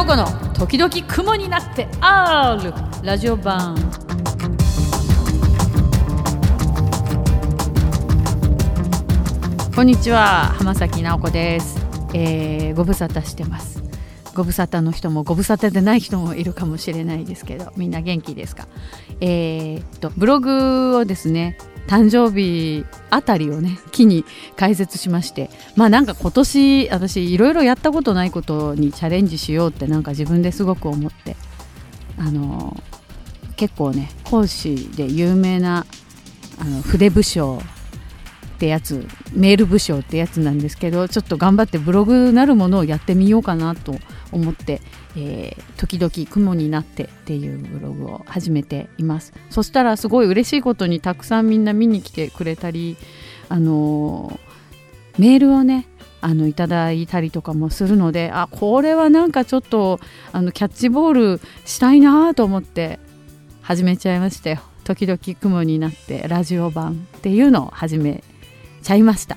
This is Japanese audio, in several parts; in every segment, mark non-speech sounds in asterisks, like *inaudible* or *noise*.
直子の時々雲になってあるラジオ版。こんにちは浜崎直子です、えー、ご無沙汰してます。ご無沙汰の人もご無沙汰でない人もいるかもしれないですけどみんな元気ですか？えー、っとブログをですね誕生日あたりをね機に解説しましてまあなんか今年私いろいろやったことないことにチャレンジしようってなんか自分ですごく思ってあの結構ね講師で有名なあの筆武将ってやつメール武将ってやつなんですけどちょっと頑張ってブログなるものをやってみようかなと思って、えー時々雲になってっていうブログを始めています。そしたらすごい嬉しいことにたくさんみんな見に来てくれたりあのーメールをねあのいただいたりとかもするのであこれはなんかちょっとあのキャッチボールしたいなと思って始めちゃいましたよ。時々雲になってラジオ版っていうのを始めちゃいました。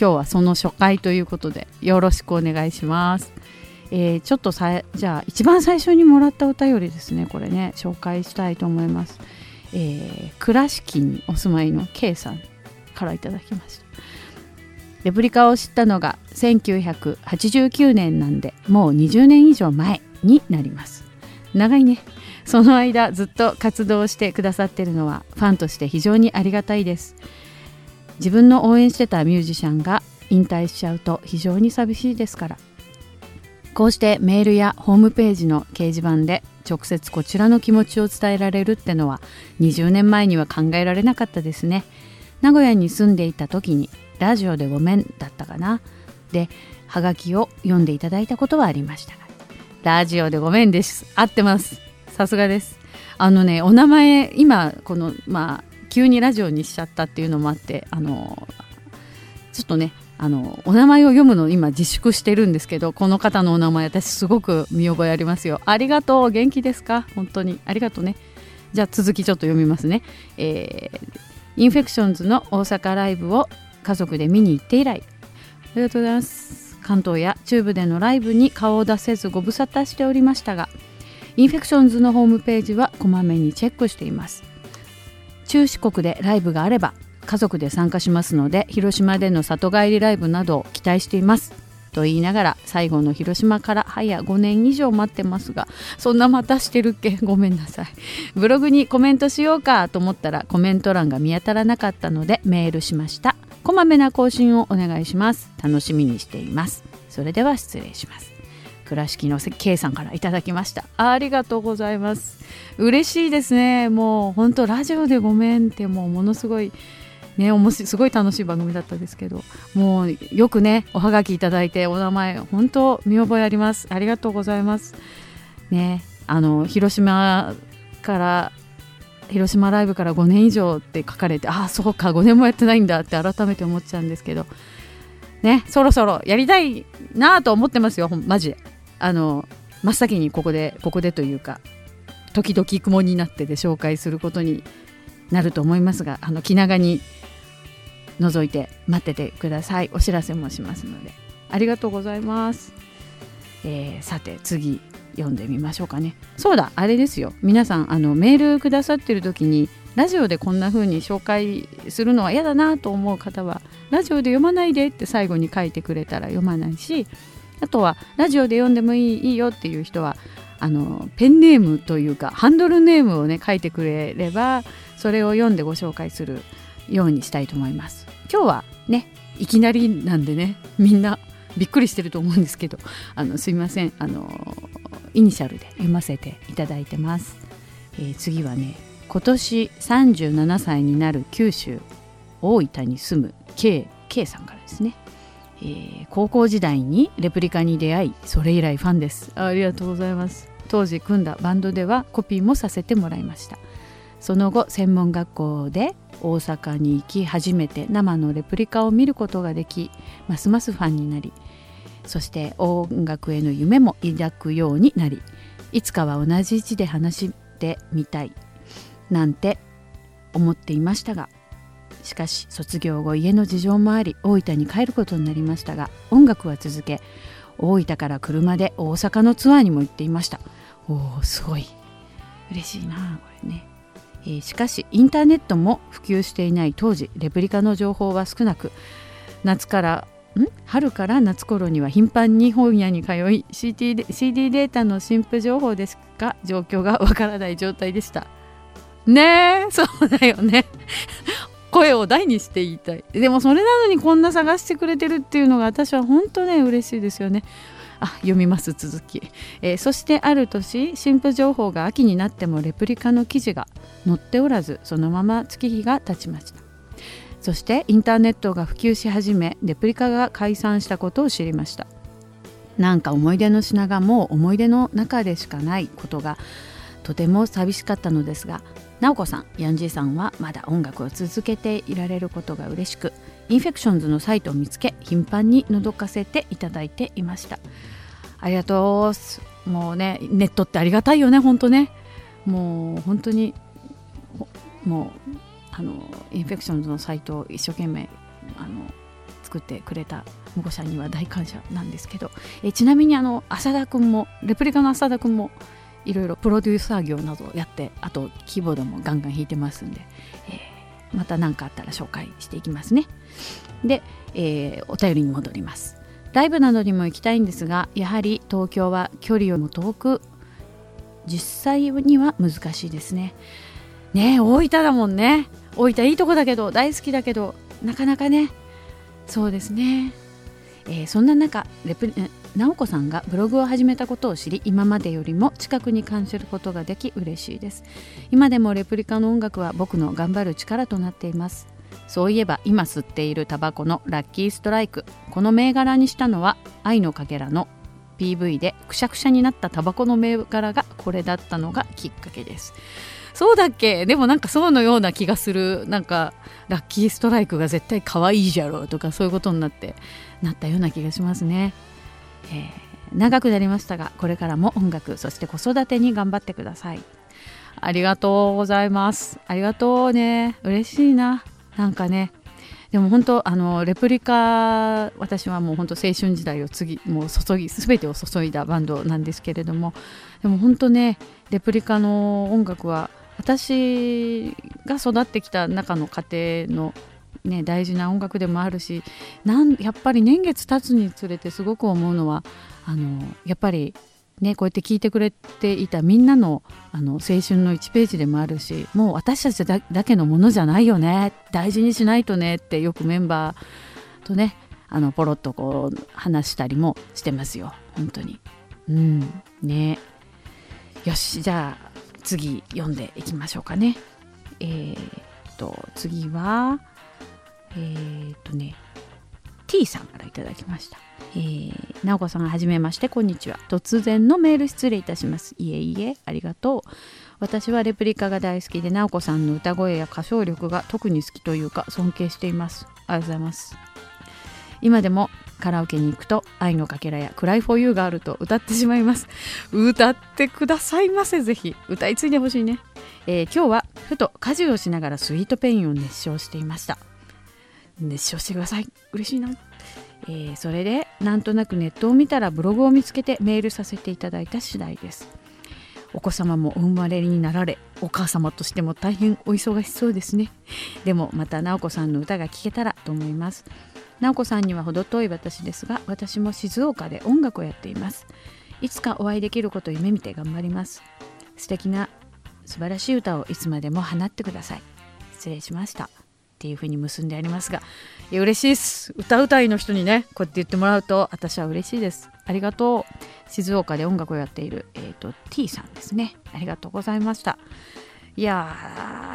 今日はその初回ということでよろしくお願いします。えーちょっとさじゃあ一番最初にもらったお便りですねこれね紹介したいと思います、えー倉敷にお住まいの K さんからいただきました。レプリカを知ったのが1989年なんでもう20年以上前になります。長いね。その間ずっと活動してくださってるのはファンとして非常にありがたいです。自分の応援してたミュージシャンが引退しちゃうと非常に寂しいですから。こうしてメールやホームページの掲示板で直接こちらの気持ちを伝えられるってのは20年前には考えられなかったですね。名古屋に住んでいた時にラジオでごめんだったかな。でハガキを読んでいただいたことはありましたがラジオでごめんです。合ってます。さすがです。あのねお名前今このまあ急にラジオにしちゃったっていうのもあってあのちょっとねあのお名前を読むの今自粛してるんですけどこの方のお名前私すごく見覚えありますよ。ありがとう元気ですか？本当に。ありがとうね。じゃあ続きちょっと読みますね、えーインフェクションズの大阪ライブを家族で見に行って以来。ありがとうございます。関東や中部でのライブに顔を出せずご無沙汰しておりましたがインフェクションズのホームページはこまめにチェックしています。中四国でライブがあれば家族で参加しますので広島での里帰りライブなどを期待しています。と言いながら最後の広島から早5年以上待ってますがそんなまたしてるっけ？*laughs* ごめんなさい。ブログにコメントしようかと思ったらコメント欄が見当たらなかったのでメールしました。こまめな更新をお願いします。楽しみにしています。それでは失礼します。倉敷の K さんからいただきました。ありがとうございます。嬉しいですね。もう本当ラジオでごめんってもうものすごいね、面白いすごい楽しい番組だったですけどもうよくねおはがきいただいてお名前本当見覚えあります。ありがとうございます。ねあの広島から広島ライブから5年以上って書かれてああそうか5年もやってないんだって改めて思っちゃうんですけどねそろそろやりたいなと思ってますよマジ。であの真っ先にここでここでというか時々雲になってで紹介することになると思いますがあの気長に覗いて待っててください。お知らせもしますので。ありがとうございます、えーさて次読んでみましょうかね。そうだあれですよ。皆さんあのメールくださってる時にラジオでこんな風に紹介するのは嫌だなと思う方はラジオで読まないでって最後に書いてくれたら読まないしあとはラジオで読んでもいいいいよっていう人はあのペンネームというかハンドルネームをね書いてくれればそれを読んでご紹介するようにしたいと思います。今日はねいきなりなんでねみんなびっくりしてると思うんですけどあのすいませんあのイニシャルで読ませていただいてます、えー次はね今年37歳になる九州大分に住む K, K さんからですね、えー高校時代にレプリカに出会いそれ以来ファンです。ありがとうございます。当時組んだバンドではコピーもさせてもらいました。その後専門学校で大阪に行き初めて生のレプリカを見ることができますますファンになりそして音楽への夢も抱くようになりいつかは同じ位置で話してみたいなんて思っていましたがしかし卒業後家の事情もあり大分に帰ることになりましたが音楽は続け大分から車で大阪のツアーにも行っていました。おおすごい。嬉しいなこれね、しかしインターネットも普及していない当時レプリカの情報は少なく夏から春から夏頃には頻繁に本屋に通い CD データの新譜情報ですが状況がわからない状態でした。ねえそうだよね。*laughs* 声を大にして言いたい。でもそれなのにこんな探してくれてるっていうのが私は本当ね嬉しいですよね。あ読みます続き、えー、そしてある年新婦情報が秋になってもレプリカの記事が載っておらずそのまま月日が経ちました。そしてインターネットが普及し始めレプリカが解散したことを知りました。なんか思い出の品がもう思い出の中でしかないことがとても寂しかったのですが直子さんヤンジーさんはまだ音楽を続けていられることが嬉しくインフェクションズのサイトを見つけ頻繁に覗かせていただいていました。ありがとう。もうねネットってありがたいよね本当ね。もう本当にもうあのインフェクションズのサイトを一生懸命あの作ってくれた保護者には大感謝なんですけど。えちなみにあの浅田君もレプリカの浅田君もいろいろプロデューサー業などをやってあとキーボードもガンガン弾いてますんで、えー、また何かあったら紹介していきますね。で、えー、お便りに戻ります。ライブなどにも行きたいんですがやはり東京は距離よりも遠く実際には難しいですね。ね大分だもんね。大分いいとこだけど大好きだけどなかなかね。そうですね、えー、そんな中レプ直子さんがブログを始めたことを知り今までよりも近くに感じることができ嬉しいです。今でもレプリカの音楽は僕の頑張る力となっています。そういえば今吸っているタバコのラッキーストライク。この銘柄にしたのは愛のかけらの PV でくしゃくしゃになったタバコの銘柄がこれだったのがきっかけです。そうだっけ？でもなんかそうのような気がする。なんかラッキーストライクが絶対可愛いじゃろうとかそういうことになってなったような気がしますね、えー、長くなりましたがこれからも音楽そして子育てに頑張ってください。ありがとうございます。ありがとうね。嬉しいな。なんかね。でも本当あのレプリカ私はもう本当青春時代を次もう注ぎ全てを注いだバンドなんですけれども。でも本当ねレプリカの音楽は私が育ってきた中の家庭の、ね、大事な音楽でもあるしなんやっぱり年月経つにつれてすごく思うのはあのやっぱりね、こうやって聞いてくれていたみんなのあの青春の1ページでもあるしもう私たちだけのものじゃないよね大事にしないとねってよくメンバーとねあのポロッとこう話したりもしてますよ本当にうんねよしじゃあ次読んでいきましょうかね。えー、っと次はえー、っとね T さんからいただきました。えー、直子さんはじめましてこんにちは。突然のメール失礼いたします。いえいえありがとう。私はレプリカが大好きで直子さんの歌声や歌唱力が特に好きというか尊敬しています。ありがとうございます。今でもカラオケに行くと愛のかけらやクライフォーユーがあると歌ってしまいます。歌ってくださいませぜひ。歌い継いでほしいね、えー、今日はふと家事をしながらスイートペインを熱唱していました。熱唱してください。嬉しいな。えー、それでなんとなくネットを見たらブログを見つけてメールさせていただいた次第です。お子様もお生まれになられお母様としても大変お忙しそうですね。でもまた直子さんの歌が聴けたらと思います。直子さんには程遠い私ですが私も静岡で音楽をやっています。いつかお会いできることを夢見て頑張ります。素敵な素晴らしい歌をいつまでも放ってください。失礼しました。っていう風に結んでありますがいや嬉しいです。歌うたいの人にねこうやって言ってもらうと私は嬉しいです。ありがとう。静岡で音楽をやっている、えーと、と T さんですね。ありがとうございました。いや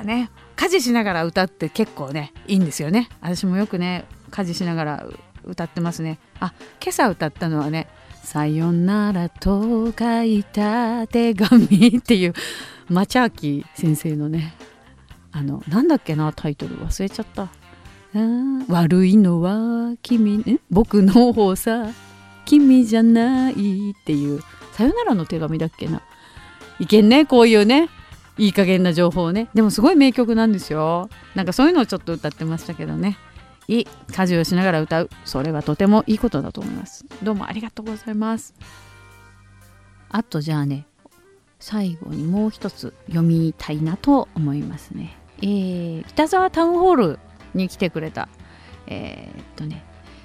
ーね家事しながら歌って結構ねいいんですよね。私もよくね家事しながら歌ってますね。あ今朝歌ったのはね「さよならと書いた手紙」っていうマチャーキ先生のねあのなんだっけなタイトル忘れちゃった。悪いのは君ね僕の方さ君じゃないっていう。さよならの手紙だっけな。いけんねこういうね。いい加減な情報をね。でもすごい名曲なんですよ。なんかそういうのをちょっと歌ってましたけどね。いい家事をしながら歌う。それはとてもいいことだと思います。どうもありがとうございます。あとじゃあね最後にもう一つ読みたいなと思いますね。えー、北沢タウンホールに来てくれた。えー、っとね。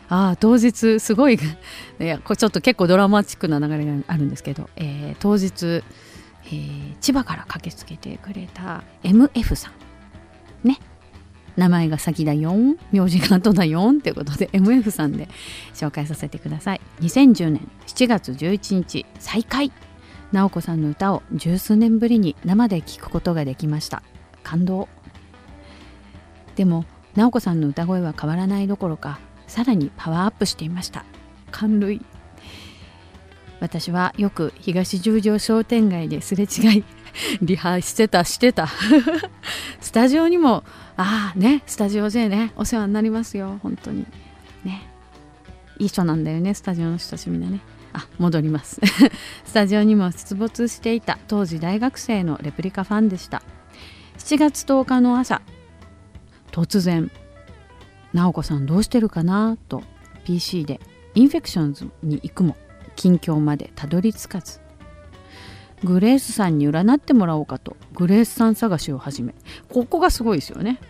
ああ当日すごい *laughs* いやこれちょっと結構ドラマチックな流れがあるんですけど、えー、当日、えー、千葉から駆けつけてくれた MF さん。ね。名前が先だよん。名字が後だよん。ということで *laughs* MF さんで紹介させてください。2010年7月11日再開直子さんの歌を十数年ぶりに生で聴くことができました。感動。でも直子さんの歌声は変わらないどころかさらにパワーアップしていました。感涙私はよく東十条商店街ですれ違いリハしてたしてた。*laughs* スタジオにもああねスタジオでねお世話になりますよ本当に。ね。いい人なんだよねスタジオの人たちみんなね。あ戻ります。*laughs* スタジオにも出没していた当時大学生のレプリカファンでした。7月10日の朝突然直子さんどうしてるかな？と PC でインフェクションズに行くも近況までたどり着かずグレースさんに占ってもらおうかとグレースさん探しを始めここがすごいですよね。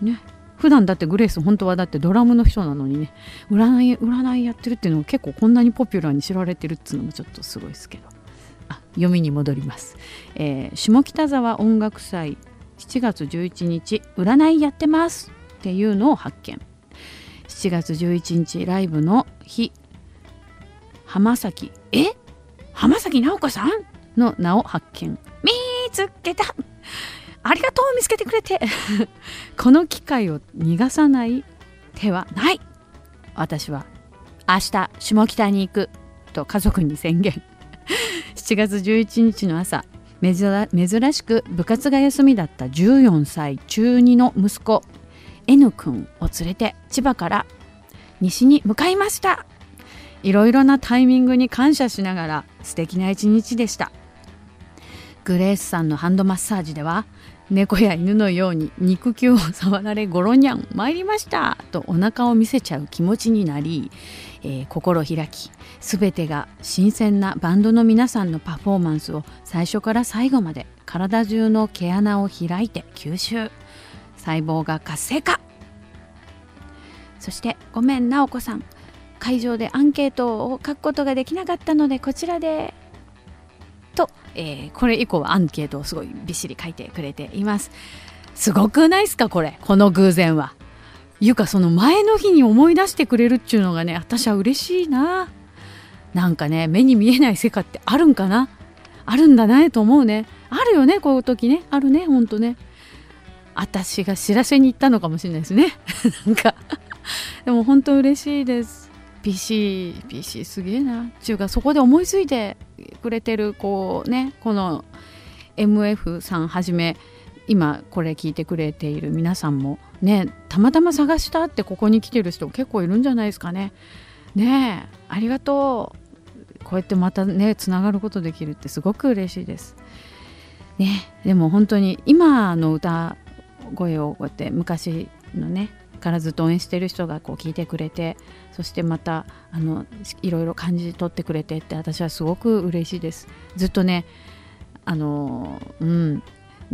ね。普段だってグレース本当はだってドラムの人なのにね占い占いやってるっていうのが結構こんなにポピュラーに知られてるっていうのもちょっとすごいですけど。あ読みに戻ります、えー、下北沢音楽祭7月11日占いやってますっていうのを発見。7月11日ライブの日。浜崎え？浜崎直子さんの名を発見。見つけた。ありがとう見つけてくれて。*laughs* この機会を逃がさない手はない。私は明日下北に行くと家族に宣言。7月11日の朝珍しく部活が休みだった14歳中2の息子 N 君を連れて千葉から西に向かいました。いろいろなタイミングに感謝しながら素敵な一日でした。グレースさんのハンドマッサージでは猫や犬のように肉球を触られゴロニャン参りました。とお腹を見せちゃう気持ちになり、えー、心開き全てが新鮮なバンドの皆さんのパフォーマンスを最初から最後まで体中の毛穴を開いて吸収。細胞が活性化。そしてごめん直子さん。会場でアンケートを書くことができなかったのでこちらでと、えー、これ以降はアンケートをすごいびっしり書いてくれています。すごくないですかこれ。この偶然は。いうかその前の日に思い出してくれるっちゅうのがね私は嬉しいな。なんかね目に見えない世界ってあるんかな？あるんだねと思うね。あるよねこういう時ね。あるねほんとね。私が知らせに行ったのかもしれないですね。*laughs* なんか。でも本当嬉しいです。PC PC すげえな。っていうかそこで思いついてくれてるこうねこの MF さんはじめ今これ聞いてくれている皆さんもねたまたま探したってここに来てる人結構いるんじゃないですかね。ねえありがとう。こうやってまたねつながることできるってすごく嬉しいです。ねでも本当に今の歌声をこうやって昔のねからずっと応援してる人がこう聞いてくれてそしてまたあのいろいろ感じ取ってくれてって私はすごく嬉しいです。ずっとねあのうん。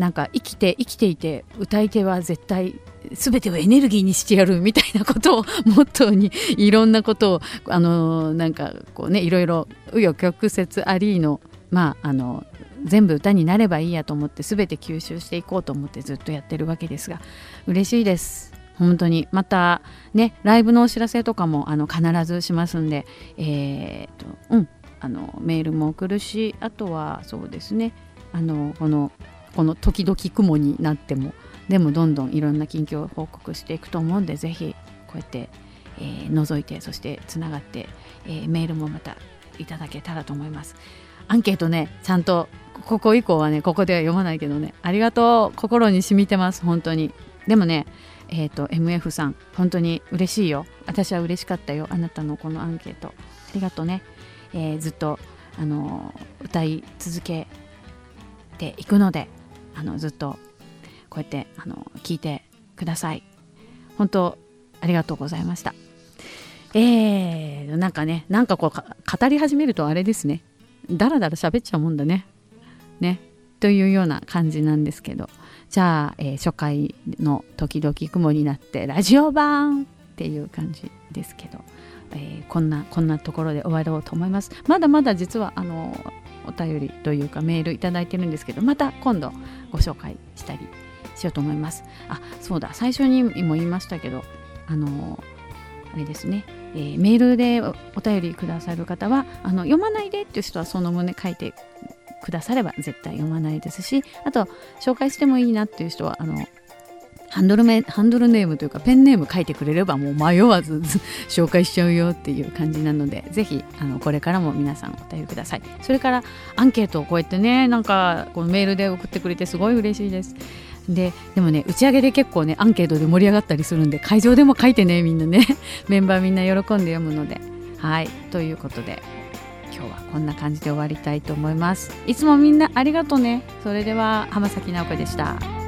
なんか生きて生きていて歌い手は絶対全てをエネルギーにしてやるみたいなことをモットーにいろんなことをあのなんかこうねいろいろ紆余曲折ありのまああの全部歌になればいいやと思って全て吸収していこうと思ってずっとやってるわけですが嬉しいです。本当にまたねライブのお知らせとかもあの必ずしますんでえー、っとうんあのメールも送るしあとはそうですねあのこのこの時々雲になってもでもどんどんいろんな近況を報告していくと思うんでぜひこうやって、えー、覗いてそしてつながって、えー、メールもまたいただけたらと思います。アンケートねちゃんとここ以降はねここでは読まないけどねありがとう心に染みてます本当に。でもねえっ、ー、と MF さん本当に嬉しいよ。私は嬉しかったよあなたのこのアンケート。ありがとうね、えー、ずっとあの歌い続けていくのであのずっとこうやってあの聞いてください。本当ありがとうございました。えー、なんかねなんかこう語り始めるとあれですね。だらだら喋っちゃうもんだね。ね。というような感じなんですけど。じゃあ、えー、初回の「時々雲になってラジオ版」っていう感じですけど、えー、こんなこんなところで終わろうと思います。まだまだ実はあのお便りというかメールいただいてるんですけどまた今度ご紹介したりしようと思います。あそうだ。最初にも言いましたけどあのあれですね、えー、メールでお便りくださる方はあの読まないでっていう人はその旨書いてくだされば絶対読まないですしあと紹介してもいいなっていう人はあのハンドルメハンドルネームというかペンネーム書いてくれればもう迷わず *laughs* 紹介しちゃうよっていう感じなのでぜひあのこれからも皆さんお便りください。それからアンケートをこうやってねなんかこのメールで送ってくれてすごい嬉しいです。ででもね打ち上げで結構ねアンケートで盛り上がったりするんで会場でも書いてねみんなね。*laughs* メンバーみんな喜んで読むので。はい。ということで今日はこんな感じで終わりたいと思います。いつもみんなありがとうね。それでは浜崎直子でした。